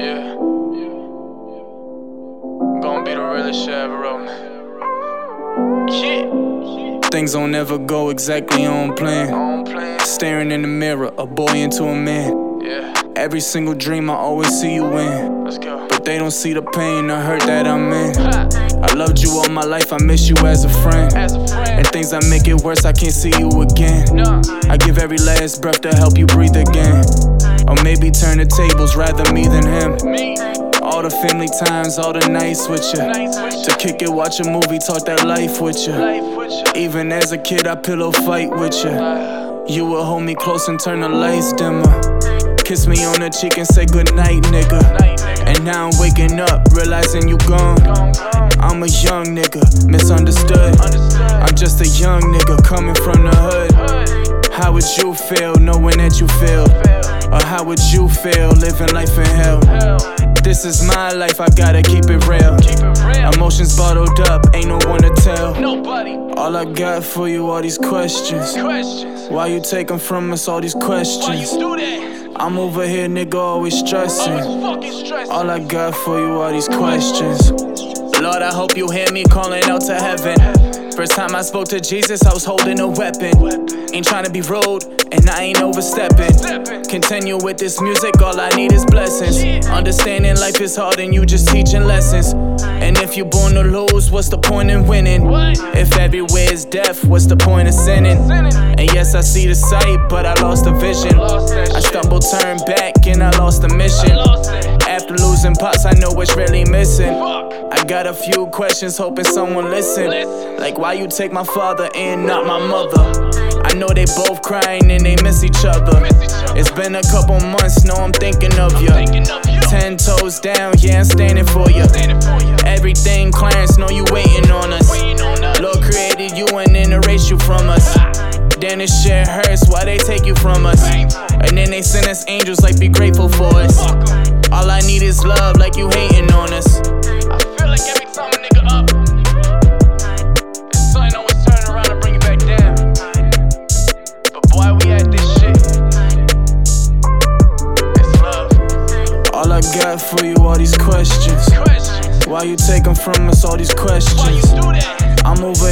Yeah. Gonna be the realest shit ever. Shit. Things don't ever go exactly on plan. Staring in the mirror, a boy into a man. Yeah. Every single dream I always see you in. Let's go. But they don't see the pain the hurt that I'm in. I loved you all my life, I miss you as a friend. And things that make it worse, I can't see you again. I give every last breath to help you breathe again. Or maybe turn the tables, rather me than him. All the family times, all the nights with you. To kick it, watch a movie, talk that life with you. life with you. Even as a kid, I pillow fight with you. You would hold me close and turn the lights dimmer. Kiss me on the cheek and say goodnight, nigga. night, nigga. And now I'm waking up, realizing you gone. I'm a young nigga, misunderstood. I'm just a young nigga coming from the hood. How would you feel knowing that you feel? Or how would you feel living life in hell? This is my life, I gotta keep it real. Emotions bottled up, ain't no one to tell. Nobody. All I got for you, are these questions. Questions. Why you taking from us all these questions? do that? I'm over here, nigga, always Always stressing. fucking stressing. All I got for you, are these questions. Lord, I hope you hear me calling out to heaven. First time I spoke to Jesus, I was holding a weapon. Ain't trying to be rude, and I ain't overstepping. Continue with this music, all I need is blessings. Understanding life is hard and you just teaching lessons. And if you're born to lose, what's the point in winning? If everywhere is death, what's the point of sinning? And yes, I see the sight, but I lost the vision. I stumbled, turned back, and I lost the mission. After losing pots, I know what's really missing. I got a few questions, hoping someone listen. Like, why you take my father and not my mother? I know they both crying and they miss each other. It's been a couple months, know I'm thinking of you. Ten toes down, yeah, I'm standing for you. Everything, Clarence, know you waiting on us. Waiting on us. Lord created you and then erased you from us. Then this shit hurts, why they take you from us? And then they send us angels like be grateful for us. Got for you, all these questions. Why you taking from us all these questions? I'm over